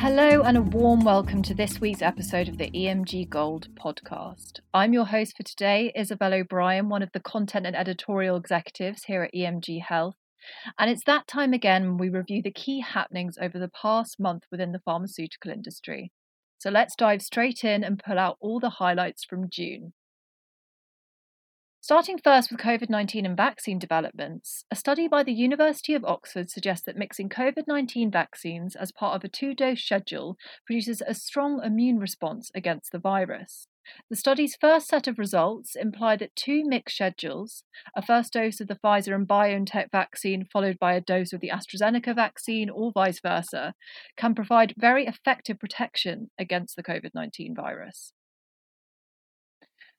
Hello, and a warm welcome to this week's episode of the EMG Gold podcast. I'm your host for today, Isabel O'Brien, one of the content and editorial executives here at EMG Health. And it's that time again when we review the key happenings over the past month within the pharmaceutical industry. So let's dive straight in and pull out all the highlights from June. Starting first with COVID 19 and vaccine developments, a study by the University of Oxford suggests that mixing COVID 19 vaccines as part of a two dose schedule produces a strong immune response against the virus. The study's first set of results imply that two mixed schedules, a first dose of the Pfizer and BioNTech vaccine followed by a dose of the AstraZeneca vaccine, or vice versa, can provide very effective protection against the COVID 19 virus.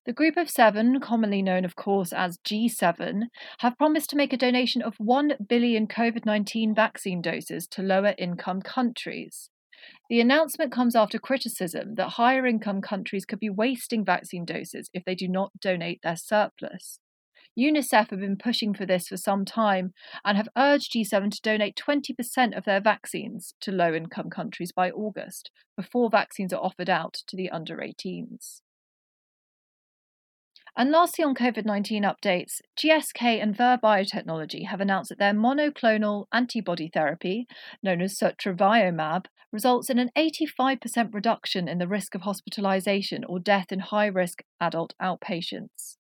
The Group of Seven, commonly known, of course, as G7, have promised to make a donation of 1 billion COVID 19 vaccine doses to lower income countries. The announcement comes after criticism that higher income countries could be wasting vaccine doses if they do not donate their surplus. UNICEF have been pushing for this for some time and have urged G7 to donate 20% of their vaccines to low income countries by August, before vaccines are offered out to the under 18s. And lastly, on COVID 19 updates, GSK and Vir Biotechnology have announced that their monoclonal antibody therapy, known as sotrovimab, results in an 85% reduction in the risk of hospitalization or death in high risk adult outpatients.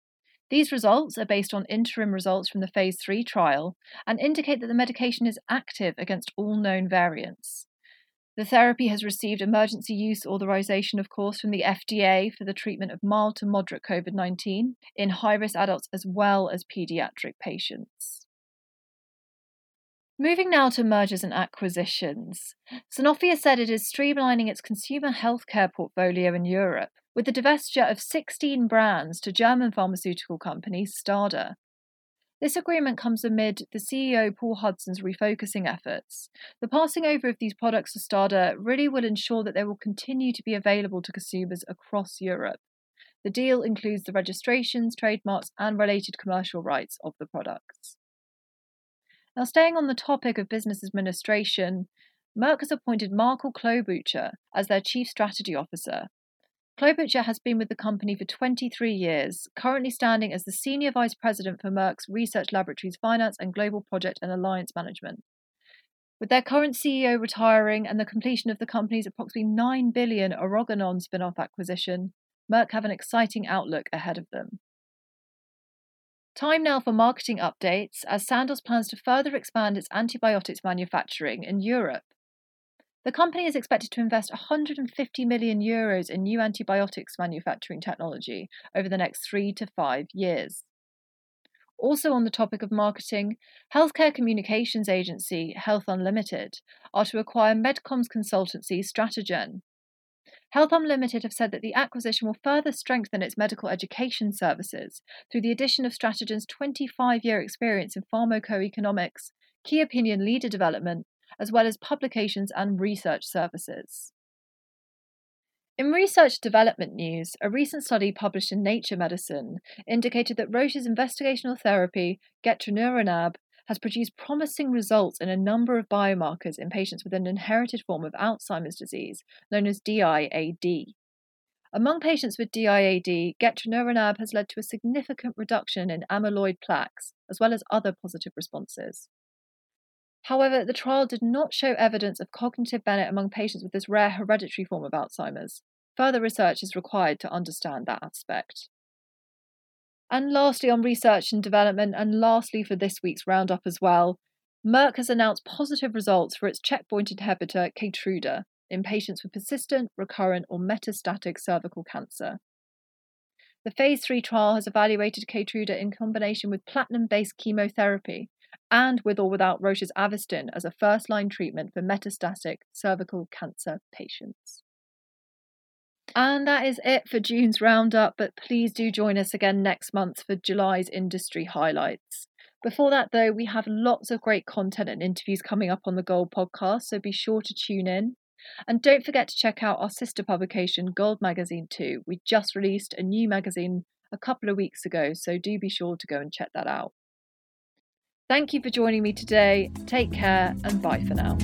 These results are based on interim results from the phase 3 trial and indicate that the medication is active against all known variants. The therapy has received emergency use authorization, of course, from the FDA for the treatment of mild to moderate COVID 19 in high risk adults as well as pediatric patients. Moving now to mergers and acquisitions. Sanofi has said it is streamlining its consumer healthcare portfolio in Europe with the divestiture of 16 brands to German pharmaceutical company Stada. This agreement comes amid the CEO Paul Hudson's refocusing efforts. The passing over of these products to Stada really will ensure that they will continue to be available to consumers across Europe. The deal includes the registrations, trademarks, and related commercial rights of the products. Now, staying on the topic of business administration, Merck has appointed Markel Klobuchar as their Chief Strategy Officer, Klobuchar has been with the company for 23 years, currently standing as the Senior Vice President for Merck's Research Laboratories Finance and Global Project and Alliance Management. With their current CEO retiring and the completion of the company's approximately 9 billion Organon spin-off acquisition, Merck have an exciting outlook ahead of them. Time now for marketing updates as Sandoz plans to further expand its antibiotics manufacturing in Europe. The company is expected to invest 150 million euros in new antibiotics manufacturing technology over the next three to five years. Also, on the topic of marketing, healthcare communications agency Health Unlimited are to acquire MedComms consultancy Stratagen. Health Unlimited have said that the acquisition will further strengthen its medical education services through the addition of Stratagen's 25 year experience in pharmacoeconomics, key opinion leader development, as well as publications and research services. In research development news, a recent study published in Nature Medicine indicated that Roche's investigational therapy, gantenerumab, has produced promising results in a number of biomarkers in patients with an inherited form of Alzheimer's disease known as DIAD. Among patients with DIAD, gantenerumab has led to a significant reduction in amyloid plaques, as well as other positive responses. However, the trial did not show evidence of cognitive benefit among patients with this rare hereditary form of Alzheimer's. Further research is required to understand that aspect. And lastly, on research and development, and lastly for this week's roundup as well, Merck has announced positive results for its checkpoint inhibitor Keytruda in patients with persistent, recurrent, or metastatic cervical cancer. The phase 3 trial has evaluated Keytruda in combination with platinum based chemotherapy and with or without Roche's Avastin as a first line treatment for metastatic cervical cancer patients. And that is it for June's roundup, but please do join us again next month for July's industry highlights. Before that, though, we have lots of great content and interviews coming up on the Gold podcast, so be sure to tune in. And don't forget to check out our sister publication, Gold Magazine 2. We just released a new magazine a couple of weeks ago, so do be sure to go and check that out. Thank you for joining me today. Take care and bye for now.